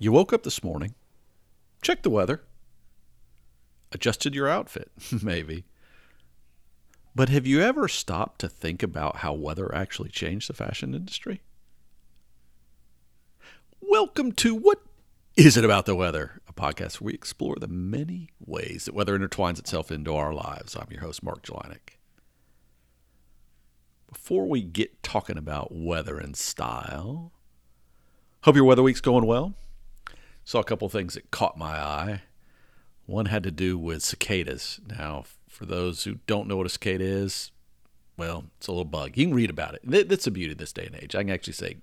You woke up this morning, checked the weather, adjusted your outfit, maybe. But have you ever stopped to think about how weather actually changed the fashion industry? Welcome to What Is It About the Weather, a podcast where we explore the many ways that weather intertwines itself into our lives. I'm your host, Mark Jelinek. Before we get talking about weather and style, hope your weather week's going well. Saw a couple things that caught my eye. One had to do with cicadas. Now, for those who don't know what a cicada is, well, it's a little bug. You can read about it. That's the beauty of this day and age. I can actually say,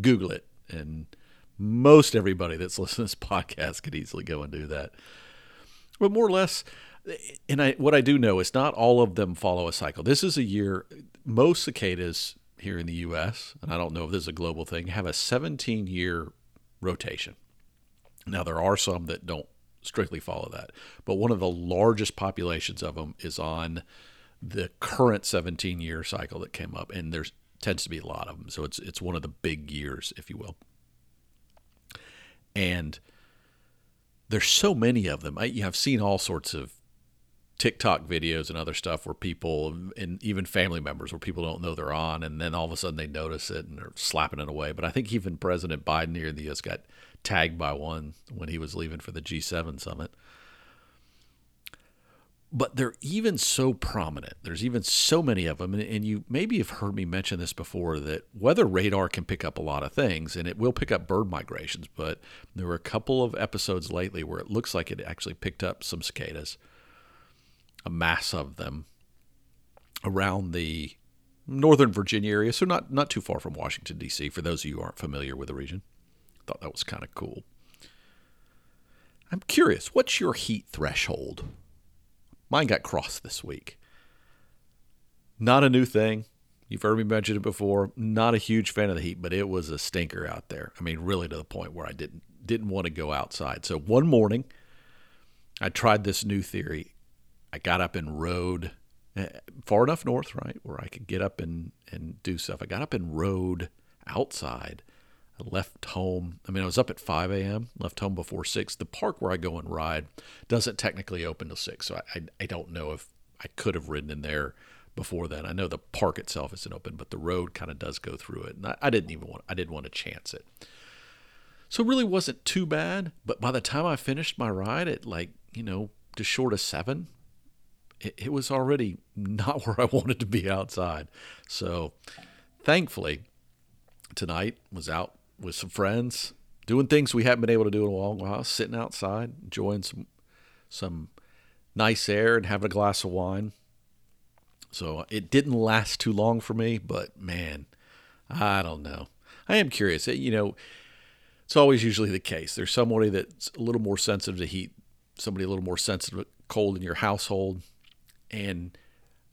Google it, and most everybody that's listening to this podcast could easily go and do that. But more or less, and I, what I do know is not all of them follow a cycle. This is a year, most cicadas here in the U.S., and I don't know if this is a global thing, have a 17 year rotation. Now, there are some that don't strictly follow that, but one of the largest populations of them is on the current 17 year cycle that came up, and there tends to be a lot of them. So it's it's one of the big years, if you will. And there's so many of them. I, you have seen all sorts of TikTok videos and other stuff where people and even family members where people don't know they're on, and then all of a sudden they notice it and they're slapping it away. But I think even President Biden here in the U.S. got tagged by one when he was leaving for the G7 summit. But they're even so prominent. There's even so many of them. And you maybe have heard me mention this before that weather radar can pick up a lot of things and it will pick up bird migrations. But there were a couple of episodes lately where it looks like it actually picked up some cicadas, a mass of them around the northern Virginia area. So not, not too far from Washington, D.C., for those of you who aren't familiar with the region. Thought that was kind of cool. I'm curious, what's your heat threshold? Mine got crossed this week. Not a new thing. You've heard me mention it before. Not a huge fan of the heat, but it was a stinker out there. I mean, really to the point where I didn't didn't want to go outside. So one morning, I tried this new theory. I got up and rode eh, far enough north, right, where I could get up and and do stuff. I got up and rode outside Left home. I mean, I was up at 5 a.m., left home before 6. The park where I go and ride doesn't technically open till 6. So I, I, I don't know if I could have ridden in there before then. I know the park itself isn't open, but the road kind of does go through it. And I, I didn't even want, I didn't want to chance it. So it really wasn't too bad. But by the time I finished my ride at like, you know, just short of seven, it, it was already not where I wanted to be outside. So thankfully, tonight was out with some friends, doing things we haven't been able to do in a long while, sitting outside, enjoying some some nice air and having a glass of wine. So it didn't last too long for me, but man, I don't know. I am curious. You know, it's always usually the case. There's somebody that's a little more sensitive to heat, somebody a little more sensitive to cold in your household, and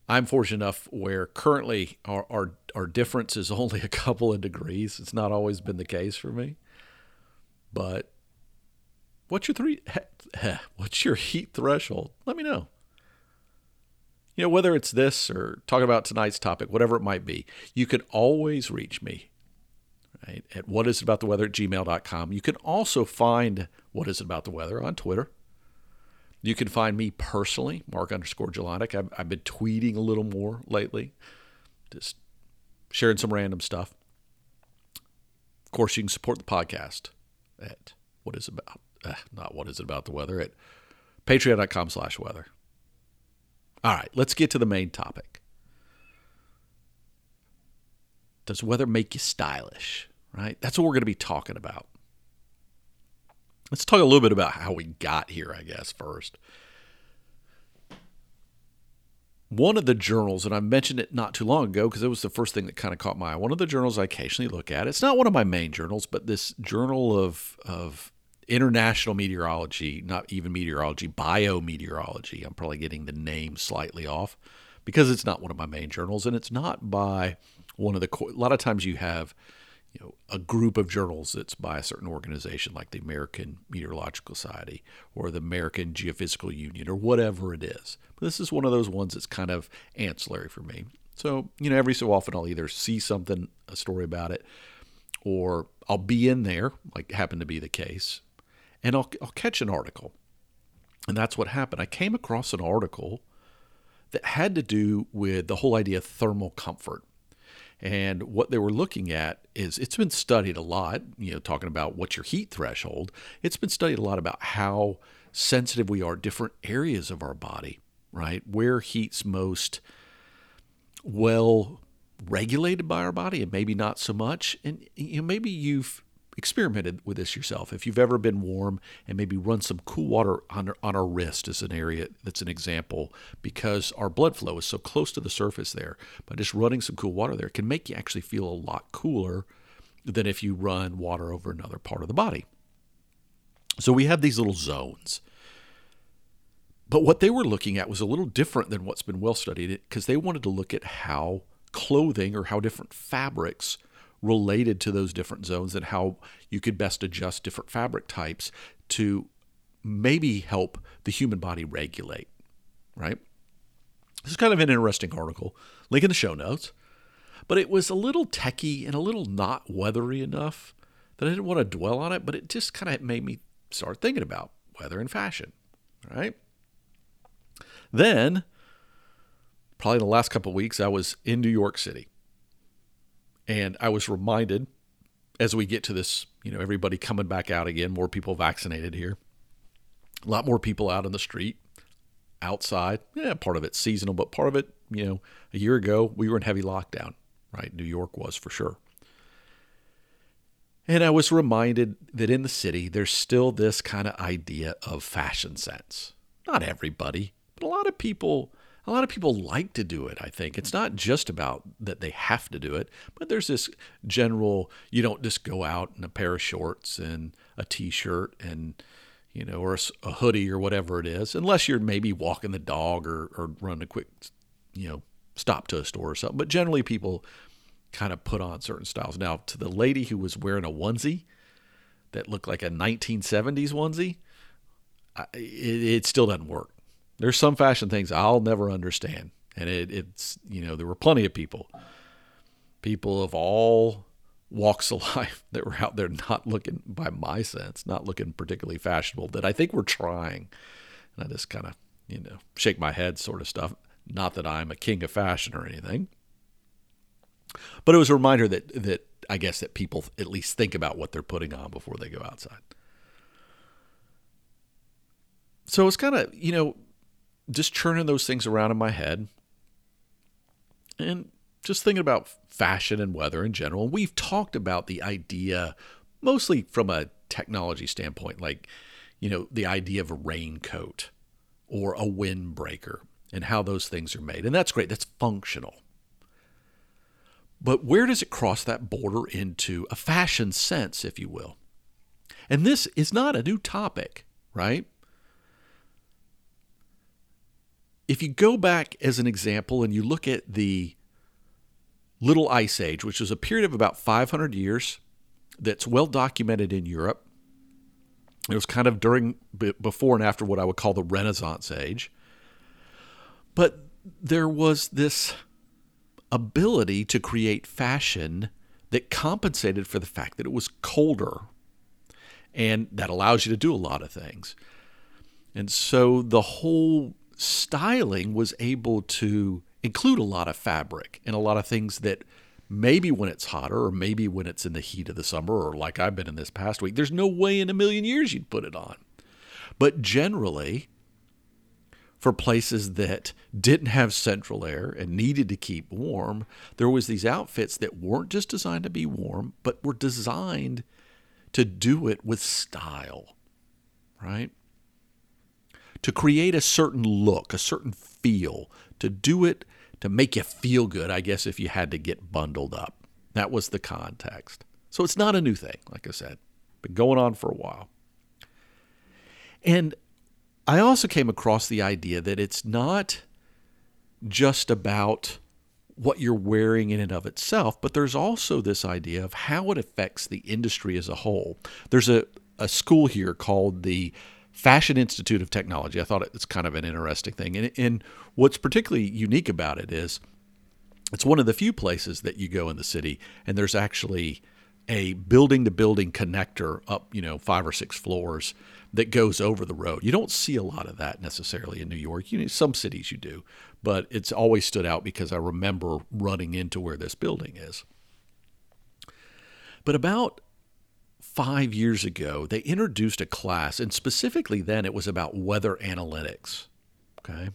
I'm fortunate enough where currently our, our, our difference is only a couple of degrees. It's not always been the case for me. But what's your three what's your heat threshold? Let me know. You know, whether it's this or talking about tonight's topic, whatever it might be, you can always reach me right, at whatisabouttheweather at gmail.com. You can also find What Is It About the Weather on Twitter you can find me personally, Mark underscore Jelinek. I've, I've been tweeting a little more lately, just sharing some random stuff. Of course, you can support the podcast at what is about, eh, not what is it about the weather, at patreon.com slash weather. All right, let's get to the main topic. Does weather make you stylish? Right? That's what we're going to be talking about. Let's talk a little bit about how we got here, I guess, first. One of the journals, and I mentioned it not too long ago because it was the first thing that kind of caught my eye. One of the journals I occasionally look at, it's not one of my main journals, but this journal of, of international meteorology, not even meteorology, biometeorology. I'm probably getting the name slightly off because it's not one of my main journals and it's not by one of the, a lot of times you have you know, a group of journals that's by a certain organization like the American Meteorological Society or the American Geophysical Union or whatever it is. But this is one of those ones that's kind of ancillary for me. So, you know, every so often I'll either see something, a story about it, or I'll be in there, like happened to be the case, and I'll, I'll catch an article. And that's what happened. I came across an article that had to do with the whole idea of thermal comfort. And what they were looking at is it's been studied a lot, you know, talking about what's your heat threshold. It's been studied a lot about how sensitive we are different areas of our body, right? Where heat's most well regulated by our body and maybe not so much. And you know, maybe you've experimented with this yourself. If you've ever been warm and maybe run some cool water on, on our wrist as an area that's an example, because our blood flow is so close to the surface there, by just running some cool water there can make you actually feel a lot cooler than if you run water over another part of the body. So we have these little zones. But what they were looking at was a little different than what's been well studied because they wanted to look at how clothing or how different fabrics related to those different zones and how you could best adjust different fabric types to maybe help the human body regulate, right? This is kind of an interesting article. Link in the show notes. But it was a little techy and a little not weathery enough that I didn't want to dwell on it, but it just kind of made me start thinking about weather and fashion, right? Then, probably the last couple weeks, I was in New York City. And I was reminded as we get to this, you know, everybody coming back out again, more people vaccinated here, a lot more people out on the street, outside. Yeah, part of it's seasonal, but part of it, you know, a year ago we were in heavy lockdown, right? New York was for sure. And I was reminded that in the city, there's still this kind of idea of fashion sense. Not everybody, but a lot of people a lot of people like to do it, I think. It's not just about that they have to do it, but there's this general you don't just go out in a pair of shorts and a t shirt and, you know, or a, hoodie or whatever it is, unless you're maybe walking the dog or, or running a quick, you know, stop to a store or something. But generally, people kind of put on certain styles. Now, to the lady who was wearing a onesie that looked like a 1970s onesie, it, it still doesn't work there's some fashion things I'll never understand. And it, it's, you know, there were plenty of people, people of all walks of life that were out there not looking, by my sense, not looking particularly fashionable that I think were trying. And I just kind of, you know, shake my head sort of stuff. Not that I'm a king of fashion or anything. But it was a reminder that, that I guess that people at least think about what they're putting on before they go outside. So it's kind of, you know, just churning those things around in my head and just thinking about fashion and weather in general. We've talked about the idea mostly from a technology standpoint, like, you know, the idea of a raincoat or a windbreaker and how those things are made. And that's great, that's functional. But where does it cross that border into a fashion sense, if you will? And this is not a new topic, right? If you go back as an example and you look at the Little Ice Age, which is a period of about 500 years that's well documented in Europe, it was kind of during, before and after what I would call the Renaissance Age. But there was this ability to create fashion that compensated for the fact that it was colder. And that allows you to do a lot of things. And so the whole styling was able to include a lot of fabric and a lot of things that maybe when it's hotter or maybe when it's in the heat of the summer or like I've been in this past week, there's no way in a million years you'd put it on. But generally, for places that didn't have central air and needed to keep warm, there was these outfits that weren't just designed to be warm, but were designed to do it with style, right? To create a certain look, a certain feel, to do it to make you feel good, I guess, if you had to get bundled up. That was the context. So it's not a new thing, like I said, been going on for a while. And I also came across the idea that it's not just about what you're wearing in and of itself, but there's also this idea of how it affects the industry as a whole. There's a, a school here called the Fashion Institute of Technology. I thought it's kind of an interesting thing. And, and what's particularly unique about it is it's one of the few places that you go in the city and there's actually a building to building connector up, you know, five or six floors that goes over the road. You don't see a lot of that necessarily in New York. You know, some cities you do, but it's always stood out because I remember running into where this building is. But about five years ago, they introduced a class, and specifically then it was about weather analytics. Okay.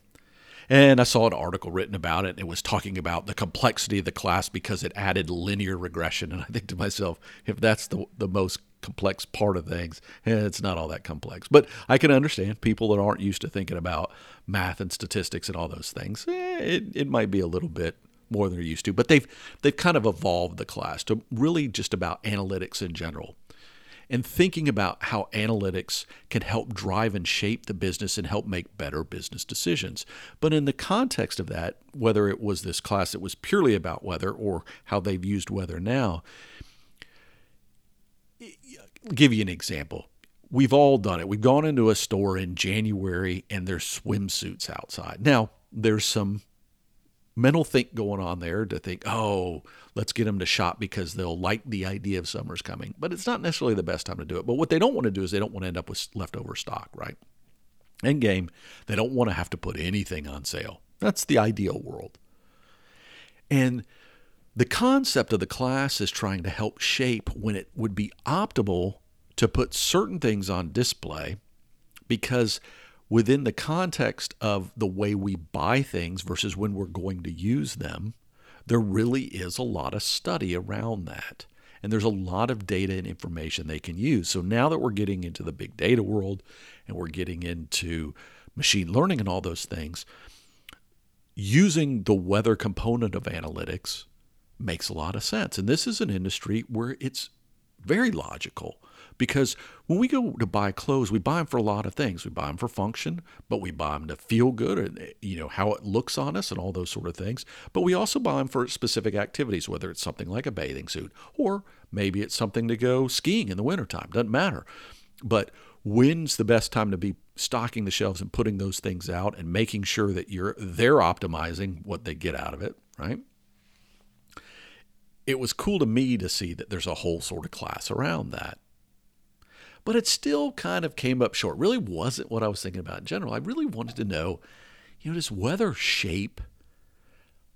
And I saw an article written about it, it was talking about the complexity of the class because it added linear regression. And I think to myself, if that's the, the most complex part of things, eh, it's not all that complex. But I can understand people that aren't used to thinking about math and statistics and all those things. Eh, it, it might be a little bit more than they're used to, but they've they've kind of evolved the class to really just about analytics in general and thinking about how analytics can help drive and shape the business and help make better business decisions. But in the context of that, whether it was this class that was purely about weather or how they've used weather now, I'll give you an example. We've all done it. We've gone into a store in January and there's swimsuits outside. Now, there's some mental think going on there to think, oh, let's get them to shop because they'll like the idea of summer's coming. But it's not necessarily the best time to do it. But what they don't want to do is they don't want to end up with leftover stock, right? End game, they don't want to have to put anything on sale. That's the ideal world. And the concept of the class is trying to help shape when it would be optimal to put certain things on display because within the context of the way we buy things versus when we're going to use them, there really is a lot of study around that. And there's a lot of data and information they can use. So now that we're getting into the big data world and we're getting into machine learning and all those things, using the weather component of analytics makes a lot of sense. And this is an industry where it's very logical because when we go to buy clothes, we buy them for a lot of things. We buy them for function, but we buy them to feel good and you know how it looks on us and all those sort of things. But we also buy them for specific activities, whether it's something like a bathing suit or maybe it's something to go skiing in the wintertime. Doesn't matter. But when's the best time to be stocking the shelves and putting those things out and making sure that you're they're optimizing what they get out of it, right? It was cool to me to see that there's a whole sort of class around that but it still kind of came up short. Really wasn't what I was thinking about in general. I really wanted to know, you know, does weather shape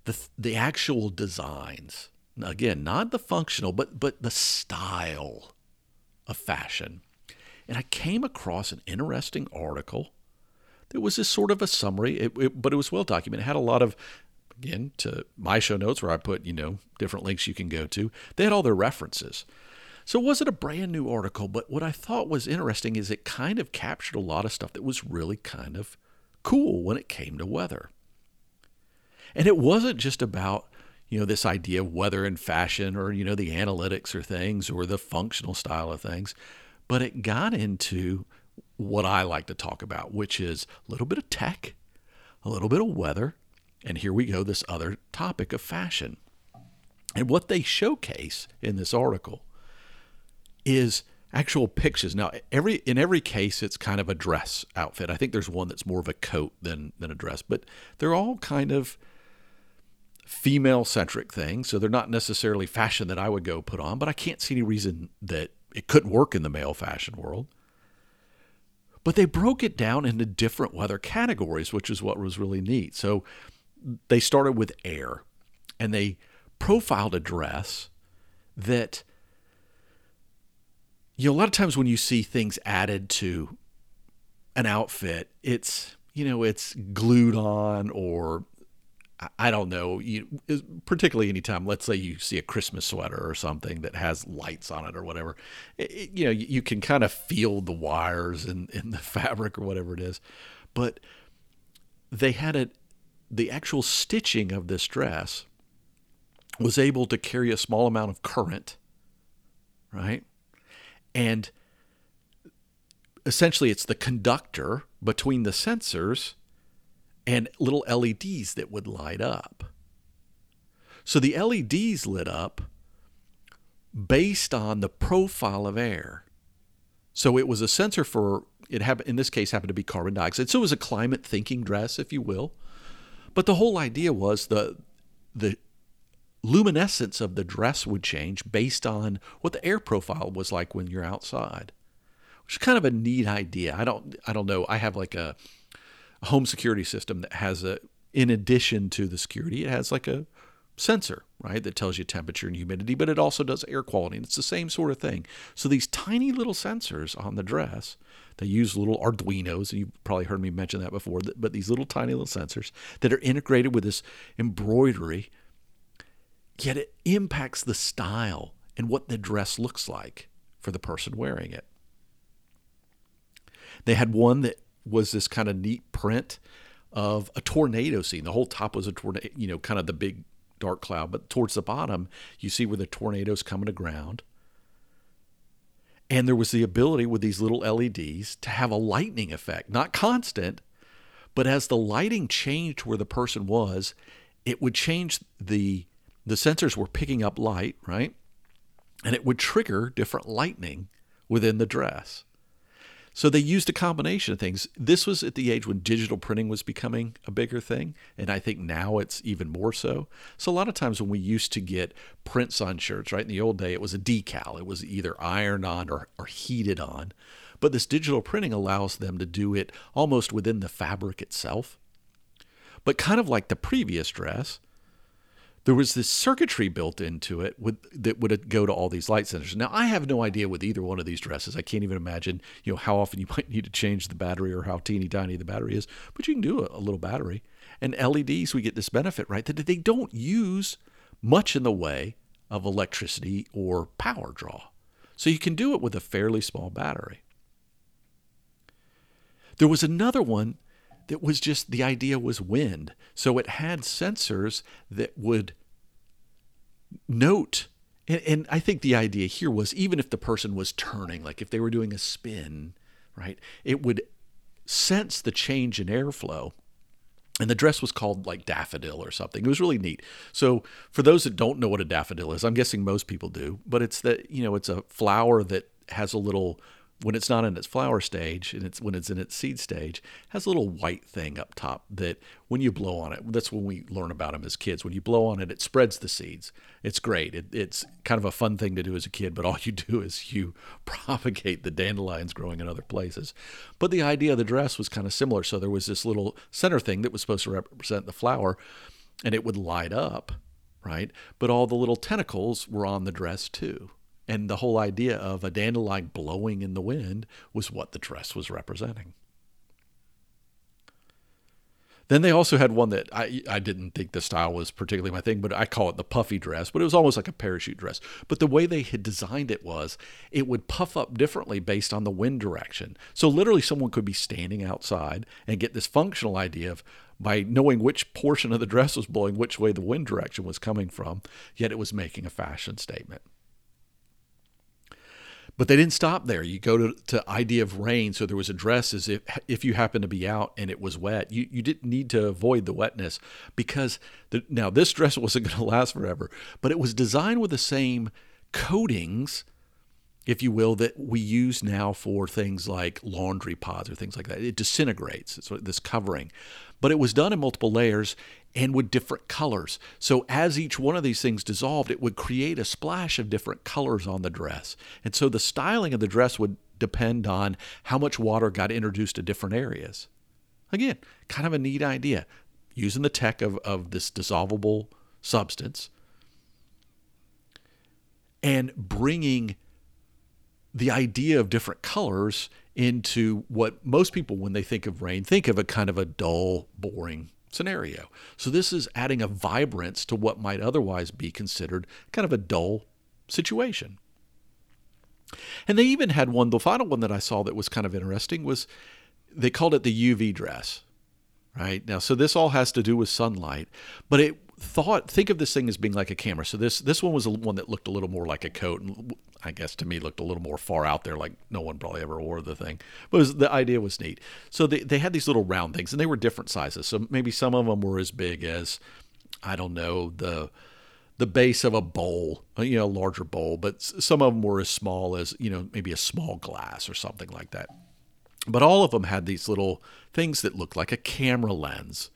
the the actual designs? Again, not the functional, but but the style of fashion. And I came across an interesting article. There was this sort of a summary, it, it, but it was well documented. It had a lot of again to my show notes where I put you know different links you can go to. They had all their references. So it wasn't a brand new article, but what I thought was interesting is it kind of captured a lot of stuff that was really kind of cool when it came to weather. And it wasn't just about, you know, this idea of weather and fashion or, you know, the analytics or things or the functional style of things, but it got into what I like to talk about, which is a little bit of tech, a little bit of weather, and here we go, this other topic of fashion. And what they showcase in this article is actual pictures. Now, every in every case, it's kind of a dress outfit. I think there's one that's more of a coat than than a dress, but they're all kind of female centric things. So they're not necessarily fashion that I would go put on, but I can't see any reason that it couldn't work in the male fashion world. But they broke it down into different weather categories, which is what was really neat. So they started with air and they profiled a dress that you know, a lot of times when you see things added to an outfit, it's, you know, it's glued on or I don't know, you, particularly anytime, let's say you see a Christmas sweater or something that has lights on it or whatever, it, you know, you can kind of feel the wires in, in the fabric or whatever it is. But they had it, the actual stitching of this dress was able to carry a small amount of current, right? And essentially, it's the conductor between the sensors and little LEDs that would light up. So the LEDs lit up based on the profile of air. So it was a sensor for it happened in this case happened to be carbon dioxide. So it was a climate thinking dress, if you will. But the whole idea was the the luminescence of the dress would change based on what the air profile was like when you're outside. Which is kind of a neat idea. I don't I don't know. I have like a, a home security system that has a in addition to the security, it has like a sensor, right, that tells you temperature and humidity, but it also does air quality. And it's the same sort of thing. So these tiny little sensors on the dress, they use little Arduinos, and you've probably heard me mention that before, but these little tiny little sensors that are integrated with this embroidery yet it impacts the style and what the dress looks like for the person wearing it. They had one that was this kind of neat print of a tornado scene. The whole top was a tornado, you know, kind of the big dark cloud, but towards the bottom, you see where the tornado's coming to ground. And there was the ability with these little LEDs to have a lightning effect, not constant, but as the lighting changed where the person was, it would change the the sensors were picking up light, right? And it would trigger different lightning within the dress. So they used a combination of things. This was at the age when digital printing was becoming a bigger thing, and I think now it's even more so. So a lot of times when we used to get prints on shirts, right, in the old day, it was a decal. It was either ironed on or, or heated on. But this digital printing allows them to do it almost within the fabric itself. But kind of like the previous dress, there was this circuitry built into it with, that would go to all these light sensors. Now, I have no idea with either one of these dresses. I can't even imagine, you know, how often you might need to change the battery or how teeny tiny the battery is, but you can do a, a little battery. And LEDs, we get this benefit, right, that they don't use much in the way of electricity or power draw. So you can do it with a fairly small battery. There was another one that was just the idea was wind. So it had sensors that would note. And, and, I think the idea here was even if the person was turning, like if they were doing a spin, right, it would sense the change in airflow. And the dress was called like daffodil or something. It was really neat. So for those that don't know what a daffodil is, I'm guessing most people do, but it's that, you know, it's a flower that has a little when it's not in its flower stage and it's when it's in its seed stage has a little white thing up top that when you blow on it that's when we learn about them as kids. When you blow on it it spreads the seeds. It's great. It, it's kind of a fun thing to do as a kid but all you do is you propagate the dandelions growing in other places. But the idea of the dress was kind of similar. So there was this little center thing that was supposed to represent the flower and it would light up right? But all the little tentacles were on the dress too and the whole idea of a dandelion blowing in the wind was what the dress was representing. Then they also had one that I, I didn't think the style was particularly my thing, but I call it the puffy dress, but it was almost like a parachute dress. But the way they had designed it was it would puff up differently based on the wind direction. So literally someone could be standing outside and get this functional idea of by knowing which portion of the dress was blowing which way the wind direction was coming from, yet it was making a fashion statement. But they didn't stop there. You go to, to idea of rain. So there was a dress as if if you happened to be out and it was wet, you, you didn't need to avoid the wetness because the, now this dress wasn't going to last forever, but it was designed with the same coatings, if you will, that we use now for things like laundry pods or things like that. It disintegrates. It's this covering, but it was done in multiple layers and with different colors. So as each one of these things dissolved, it would create a splash of different colors on the dress. And so the styling of the dress would depend on how much water got introduced to different areas. Again, kind of a neat idea. Using the tech of, of this dissolvable substance and bringing the idea of different colors into what most people, when they think of rain, think of a kind of a dull, boring scenario. So this is adding a vibrance to what might otherwise be considered kind of a dull situation. And they even had one, the final one that I saw that was kind of interesting was they called it the UV dress. Right? Now, so this all has to do with sunlight, but it thought think of this thing as being like a camera. So this this one was one that looked a little more like a coat, and I guess to me looked a little more far out there, like no one probably ever wore the thing. But was, the idea was neat. So they they had these little round things, and they were different sizes. So maybe some of them were as big as I don't know the the base of a bowl, uh, you know, a larger bowl, but some of them were as small as you know maybe a small glass or something like that. But all of them had these little things that looked like a camera lens.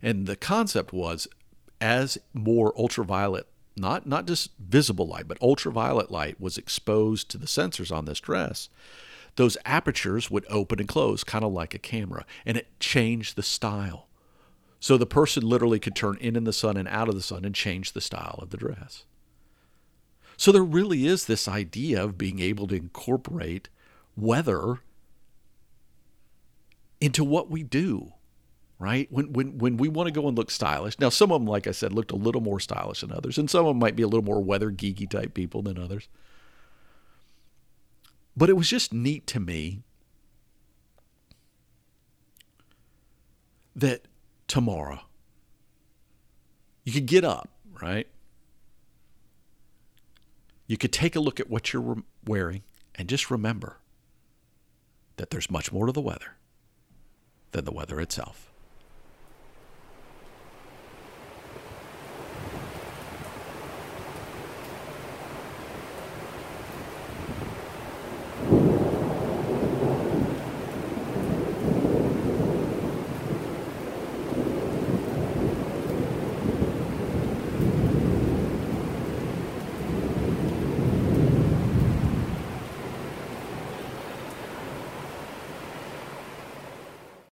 And the concept was as more ultraviolet not not just visible light, but ultraviolet light was exposed to the sensors on this dress, those apertures would open and close, kind of like a camera, and it changed the style. So the person literally could turn in in the sun and out of the sun and change the style of the dress. So there really is this idea of being able to incorporate weather into what we do, right? When when when we want to go and look stylish. Now some of them, like I said, looked a little more stylish than others, and some of them might be a little more weather geeky type people than others. But it was just neat to me that tomorrow you could get up, right? You could take a look at what you're wearing and just remember that there's much more to the weather than the weather itself.